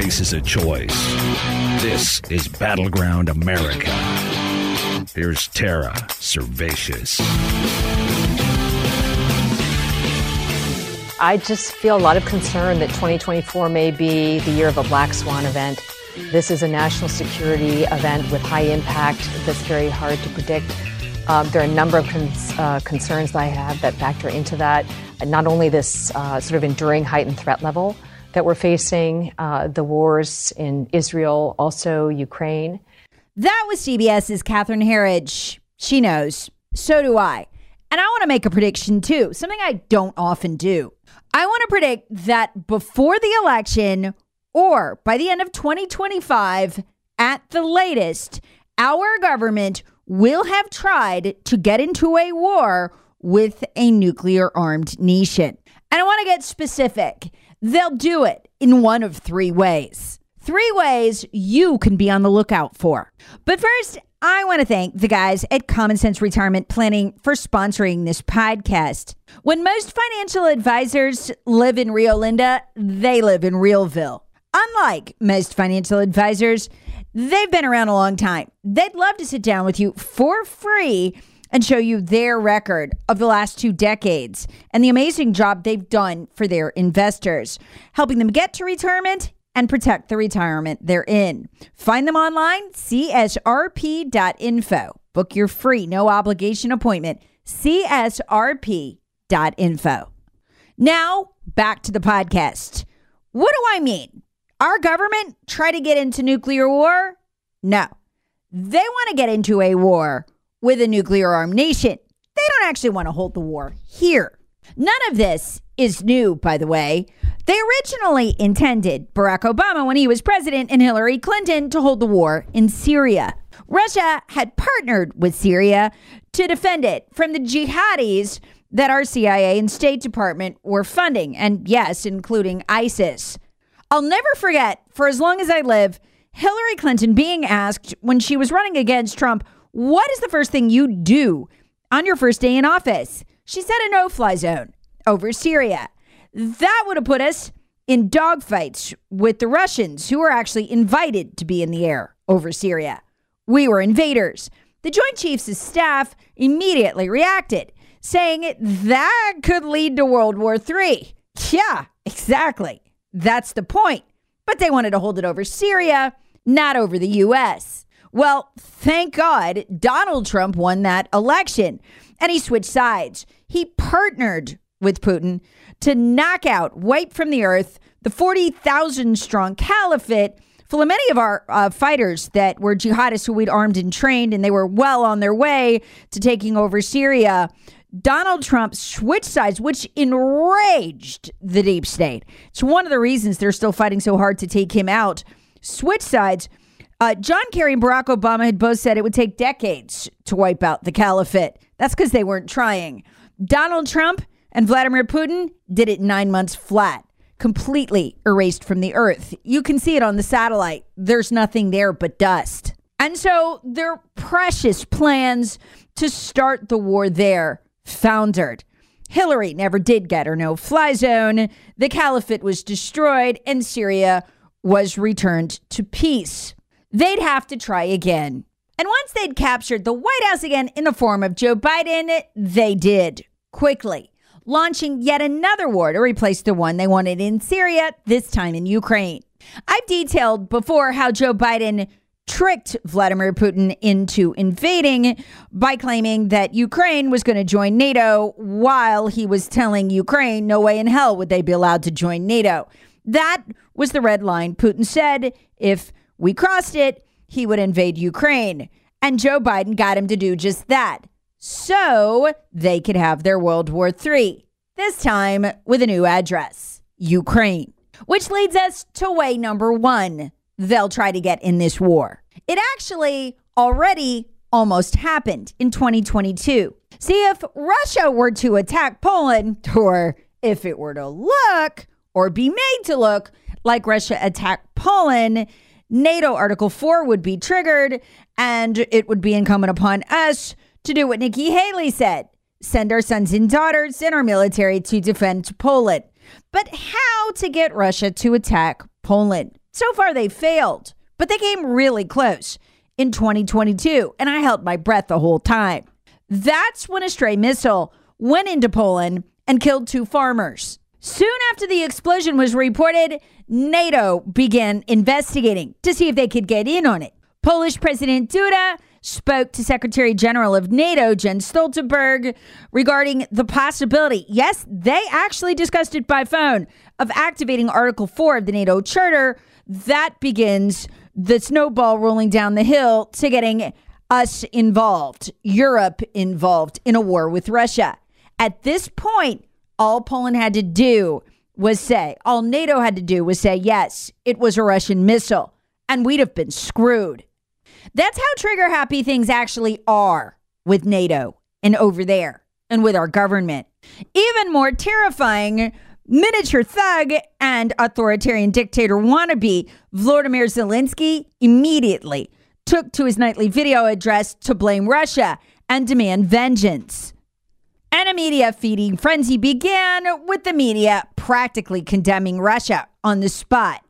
Faces a choice. This is Battleground America. Here's Tara Servatius. I just feel a lot of concern that 2024 may be the year of a black swan event. This is a national security event with high impact that's very hard to predict. Um, there are a number of cons- uh, concerns that I have that factor into that. Not only this uh, sort of enduring heightened threat level that we're facing, uh, the wars in Israel, also Ukraine. That was CBS's Catherine Herridge. She knows. So do I. And I want to make a prediction too, something I don't often do. I want to predict that before the election or by the end of 2025, at the latest, our government will have tried to get into a war with a nuclear armed nation. And I want to get specific. They'll do it in one of three ways. Three ways you can be on the lookout for. But first, I want to thank the guys at Common Sense Retirement Planning for sponsoring this podcast. When most financial advisors live in Rio Linda, they live in Realville. Unlike most financial advisors, they've been around a long time. They'd love to sit down with you for free and show you their record of the last two decades and the amazing job they've done for their investors, helping them get to retirement and protect the retirement they're in. Find them online, csrp.info. Book your free, no obligation appointment, csrp.info. Now, back to the podcast. What do I mean? Our government try to get into nuclear war? No. They want to get into a war with a nuclear armed nation. They don't actually want to hold the war here. None of this is new, by the way. They originally intended Barack Obama, when he was president, and Hillary Clinton to hold the war in Syria. Russia had partnered with Syria to defend it from the jihadis that our CIA and State Department were funding, and yes, including ISIS. I'll never forget, for as long as I live, Hillary Clinton being asked when she was running against Trump, What is the first thing you do on your first day in office? She said a no fly zone over Syria. That would have put us in dogfights with the Russians, who were actually invited to be in the air over Syria. We were invaders. The Joint Chiefs of Staff immediately reacted, saying that could lead to World War III. Yeah, exactly. That's the point. But they wanted to hold it over Syria, not over the U.S. Well, thank God Donald Trump won that election and he switched sides. He partnered with Putin to knock out, wipe from the earth, the 40,000 strong caliphate full of many of our uh, fighters that were jihadists who we'd armed and trained, and they were well on their way to taking over Syria. Donald Trump switched sides, which enraged the deep state. It's one of the reasons they're still fighting so hard to take him out. Switch sides. Uh, John Kerry and Barack Obama had both said it would take decades to wipe out the caliphate. That's because they weren't trying. Donald Trump and Vladimir Putin did it nine months flat, completely erased from the earth. You can see it on the satellite. There's nothing there but dust. And so their precious plans to start the war there foundered. Hillary never did get her no fly zone. The caliphate was destroyed and Syria was returned to peace. They'd have to try again. And once they'd captured the White House again in the form of Joe Biden, they did quickly, launching yet another war to replace the one they wanted in Syria, this time in Ukraine. I've detailed before how Joe Biden tricked Vladimir Putin into invading by claiming that Ukraine was going to join NATO while he was telling Ukraine no way in hell would they be allowed to join NATO. That was the red line. Putin said if we crossed it, he would invade Ukraine. And Joe Biden got him to do just that so they could have their World War III, this time with a new address Ukraine. Which leads us to way number one they'll try to get in this war. It actually already almost happened in 2022. See, if Russia were to attack Poland, or if it were to look or be made to look like Russia attacked Poland, NATO Article 4 would be triggered, and it would be incumbent upon us to do what Nikki Haley said send our sons and daughters and our military to defend Poland. But how to get Russia to attack Poland? So far, they failed, but they came really close in 2022, and I held my breath the whole time. That's when a stray missile went into Poland and killed two farmers. Soon after the explosion was reported, NATO began investigating to see if they could get in on it. Polish President Duda spoke to Secretary General of NATO, Jens Stoltenberg, regarding the possibility, yes, they actually discussed it by phone, of activating Article 4 of the NATO Charter that begins the snowball rolling down the hill to getting us involved, Europe involved in a war with Russia. At this point, all Poland had to do was say, all NATO had to do was say, yes, it was a Russian missile, and we'd have been screwed. That's how trigger happy things actually are with NATO and over there and with our government. Even more terrifying miniature thug and authoritarian dictator wannabe Volodymyr Zelensky immediately took to his nightly video address to blame Russia and demand vengeance. And a media feeding frenzy began with the media practically condemning Russia on the spot.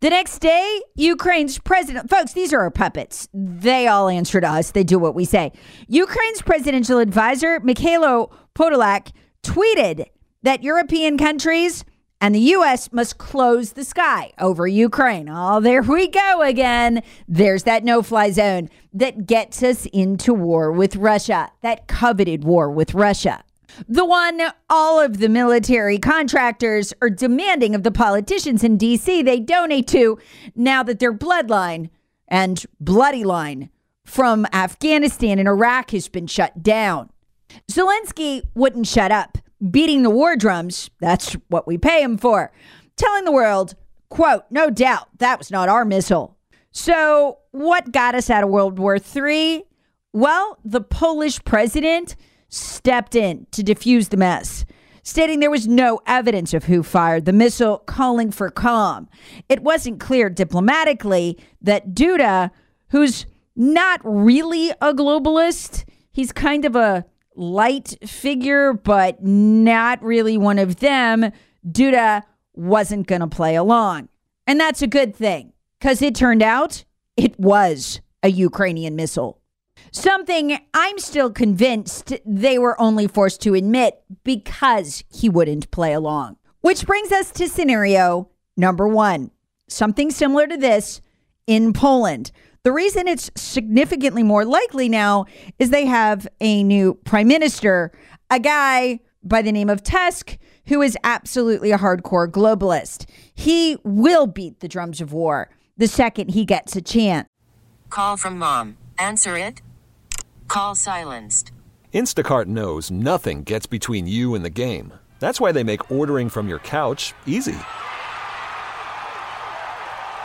The next day, Ukraine's president, folks, these are our puppets. They all answer to us, they do what we say. Ukraine's presidential advisor, Mikhailo Podolak, tweeted that European countries and the U.S. must close the sky over Ukraine. Oh, there we go again. There's that no fly zone that gets us into war with Russia, that coveted war with Russia. The one all of the military contractors are demanding of the politicians in D.C. they donate to now that their bloodline and bloody line from Afghanistan and Iraq has been shut down. Zelensky wouldn't shut up beating the war drums. That's what we pay him for. Telling the world, quote, no doubt that was not our missile. So, what got us out of World War III? Well, the Polish president stepped in to defuse the mess, stating there was no evidence of who fired the missile, calling for calm. It wasn't clear diplomatically that Duda, who's not really a globalist, he's kind of a light figure, but not really one of them, Duda wasn't going to play along. And that's a good thing because it turned out it was a Ukrainian missile. Something I'm still convinced they were only forced to admit because he wouldn't play along. Which brings us to scenario number one something similar to this in Poland. The reason it's significantly more likely now is they have a new prime minister, a guy by the name of Tusk, who is absolutely a hardcore globalist. He will beat the drums of war the second he gets a chance. Call from mom. Answer it. Call silenced. Instacart knows nothing gets between you and the game. That's why they make ordering from your couch easy.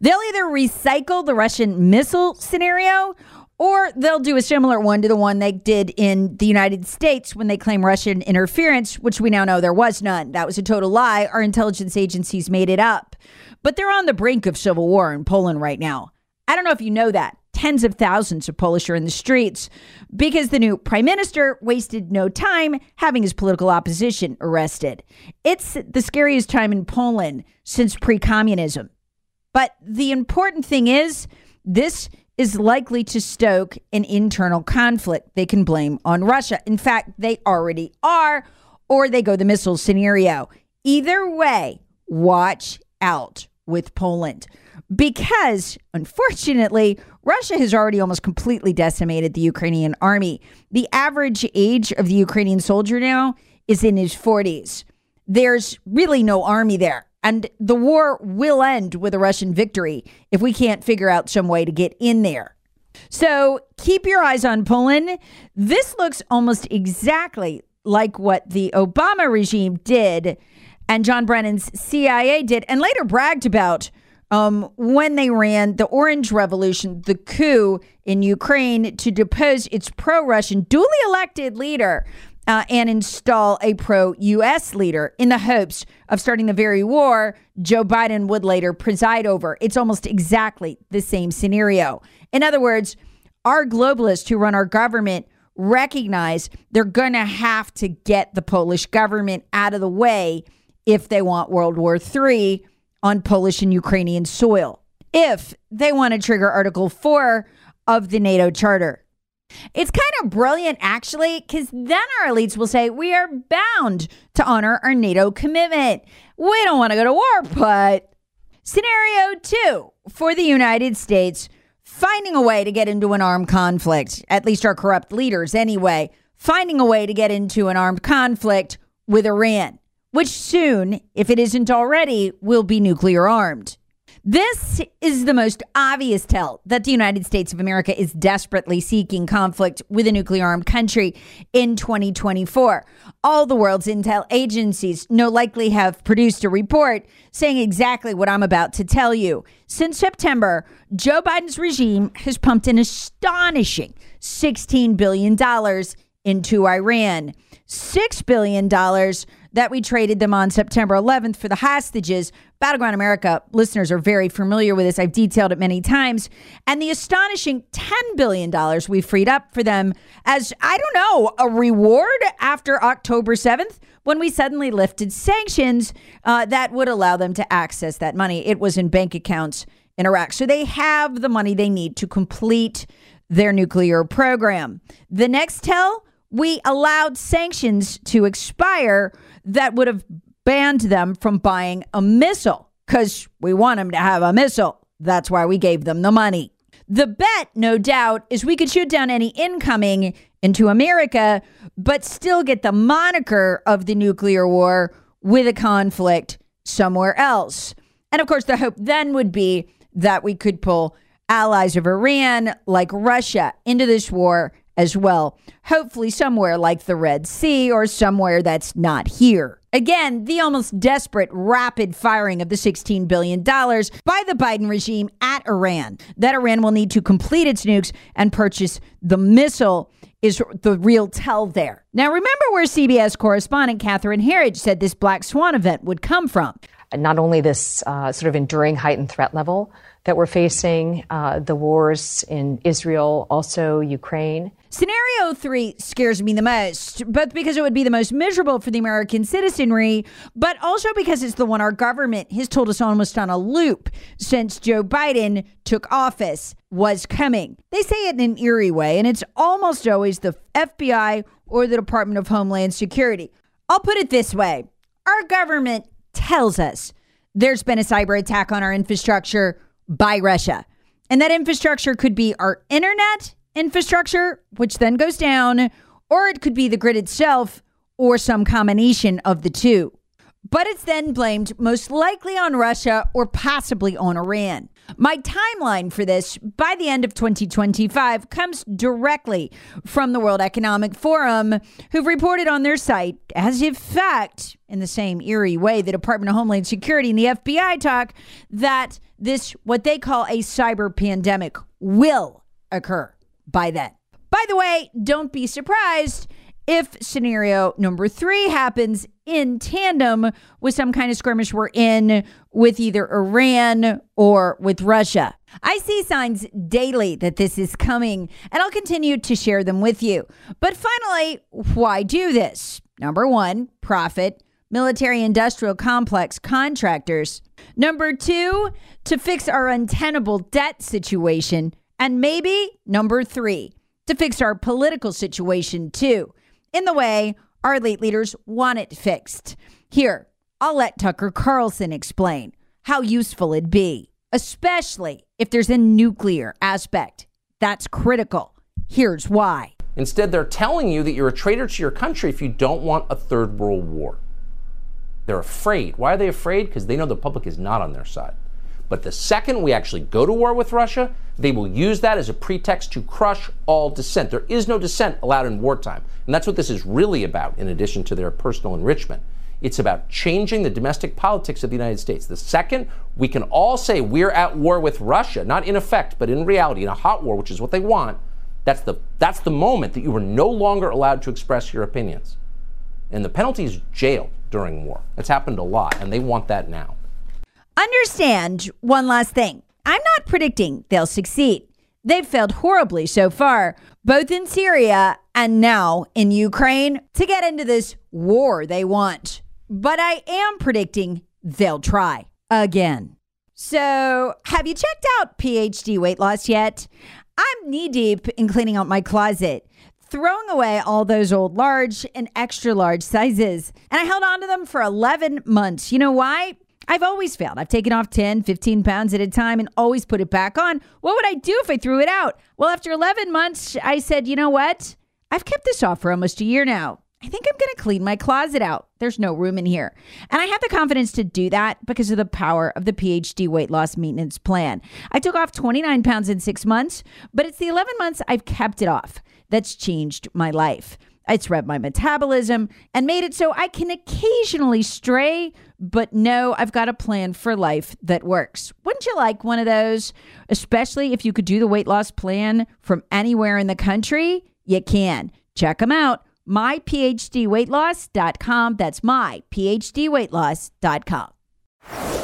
They'll either recycle the Russian missile scenario or they'll do a similar one to the one they did in the United States when they claim Russian interference, which we now know there was none. That was a total lie. Our intelligence agencies made it up. But they're on the brink of civil war in Poland right now. I don't know if you know that. Tens of thousands of Polish are in the streets because the new prime minister wasted no time having his political opposition arrested. It's the scariest time in Poland since pre communism. But the important thing is, this is likely to stoke an internal conflict they can blame on Russia. In fact, they already are, or they go the missile scenario. Either way, watch out with Poland. Because, unfortunately, Russia has already almost completely decimated the Ukrainian army. The average age of the Ukrainian soldier now is in his 40s. There's really no army there. And the war will end with a Russian victory if we can't figure out some way to get in there. So keep your eyes on Poland. This looks almost exactly like what the Obama regime did and John Brennan's CIA did, and later bragged about um, when they ran the Orange Revolution, the coup in Ukraine to depose its pro Russian, duly elected leader uh, and install a pro US leader in the hopes of starting the very war Joe Biden would later preside over. It's almost exactly the same scenario. In other words, our globalists who run our government recognize they're going to have to get the Polish government out of the way if they want World War III on Polish and Ukrainian soil, if they want to trigger Article 4 of the NATO Charter. It's kind of brilliant, actually, because then our elites will say we are bound to honor our NATO commitment. We don't want to go to war, but scenario two for the United States finding a way to get into an armed conflict, at least our corrupt leaders anyway, finding a way to get into an armed conflict with Iran, which soon, if it isn't already, will be nuclear armed. This is the most obvious tell that the United States of America is desperately seeking conflict with a nuclear armed country in 2024. All the world's intel agencies no likely have produced a report saying exactly what I'm about to tell you. Since September, Joe Biden's regime has pumped an astonishing $16 billion into Iran. $6 billion that we traded them on September 11th for the hostages. Battleground America listeners are very familiar with this. I've detailed it many times. And the astonishing $10 billion we freed up for them as, I don't know, a reward after October 7th when we suddenly lifted sanctions uh, that would allow them to access that money. It was in bank accounts in Iraq. So they have the money they need to complete their nuclear program. The next tell, we allowed sanctions to expire that would have banned them from buying a missile because we want them to have a missile. That's why we gave them the money. The bet, no doubt, is we could shoot down any incoming into America, but still get the moniker of the nuclear war with a conflict somewhere else. And of course, the hope then would be that we could pull allies of Iran like Russia into this war as well. Hopefully, somewhere like the Red Sea or somewhere that's not here. Again, the almost desperate rapid firing of the $16 billion by the Biden regime at Iran. That Iran will need to complete its nukes and purchase the missile is the real tell there. Now, remember where CBS correspondent Catherine Herridge said this Black Swan event would come from. Not only this uh, sort of enduring heightened threat level that we're facing, uh, the wars in Israel, also Ukraine, Scenario three scares me the most, both because it would be the most miserable for the American citizenry, but also because it's the one our government has told us almost on a loop since Joe Biden took office was coming. They say it in an eerie way, and it's almost always the FBI or the Department of Homeland Security. I'll put it this way our government tells us there's been a cyber attack on our infrastructure by Russia. And that infrastructure could be our internet infrastructure, which then goes down, or it could be the grid itself, or some combination of the two. But it's then blamed most likely on Russia or possibly on Iran. My timeline for this by the end of 2025 comes directly from the World Economic Forum, who've reported on their site, as if fact, in the same eerie way the Department of Homeland Security and the FBI talk, that this, what they call a cyber pandemic, will occur by then. By the way, don't be surprised if scenario number three happens in tandem with some kind of skirmish we're in with either Iran or with Russia. I see signs daily that this is coming, and I'll continue to share them with you. But finally, why do this? Number one, profit, military industrial complex contractors. Number two, to fix our untenable debt situation. And maybe number three, to fix our political situation too in the way our elite leaders want it fixed. Here, I'll let Tucker Carlson explain how useful it'd be, especially if there's a nuclear aspect. That's critical. Here's why. Instead, they're telling you that you're a traitor to your country if you don't want a third world war. They're afraid. Why are they afraid? Because they know the public is not on their side. But the second we actually go to war with Russia, they will use that as a pretext to crush all dissent. There is no dissent allowed in wartime. And that's what this is really about, in addition to their personal enrichment. It's about changing the domestic politics of the United States. The second we can all say we're at war with Russia, not in effect, but in reality, in a hot war, which is what they want, that's the, that's the moment that you are no longer allowed to express your opinions. And the penalty is jail during war. It's happened a lot, and they want that now. Understand one last thing. I'm not predicting they'll succeed. They've failed horribly so far, both in Syria and now in Ukraine, to get into this war they want. But I am predicting they'll try again. So, have you checked out PhD weight loss yet? I'm knee deep in cleaning out my closet, throwing away all those old large and extra large sizes. And I held on to them for 11 months. You know why? I've always failed. I've taken off 10, 15 pounds at a time and always put it back on. What would I do if I threw it out? Well, after 11 months, I said, you know what? I've kept this off for almost a year now. I think I'm going to clean my closet out. There's no room in here. And I have the confidence to do that because of the power of the PhD weight loss maintenance plan. I took off 29 pounds in six months, but it's the 11 months I've kept it off that's changed my life. It's read my metabolism and made it so I can occasionally stray, but no, I've got a plan for life that works. Wouldn't you like one of those? Especially if you could do the weight loss plan from anywhere in the country? You can. Check them out. MyPhDweightloss.com. That's myPhDweightloss.com.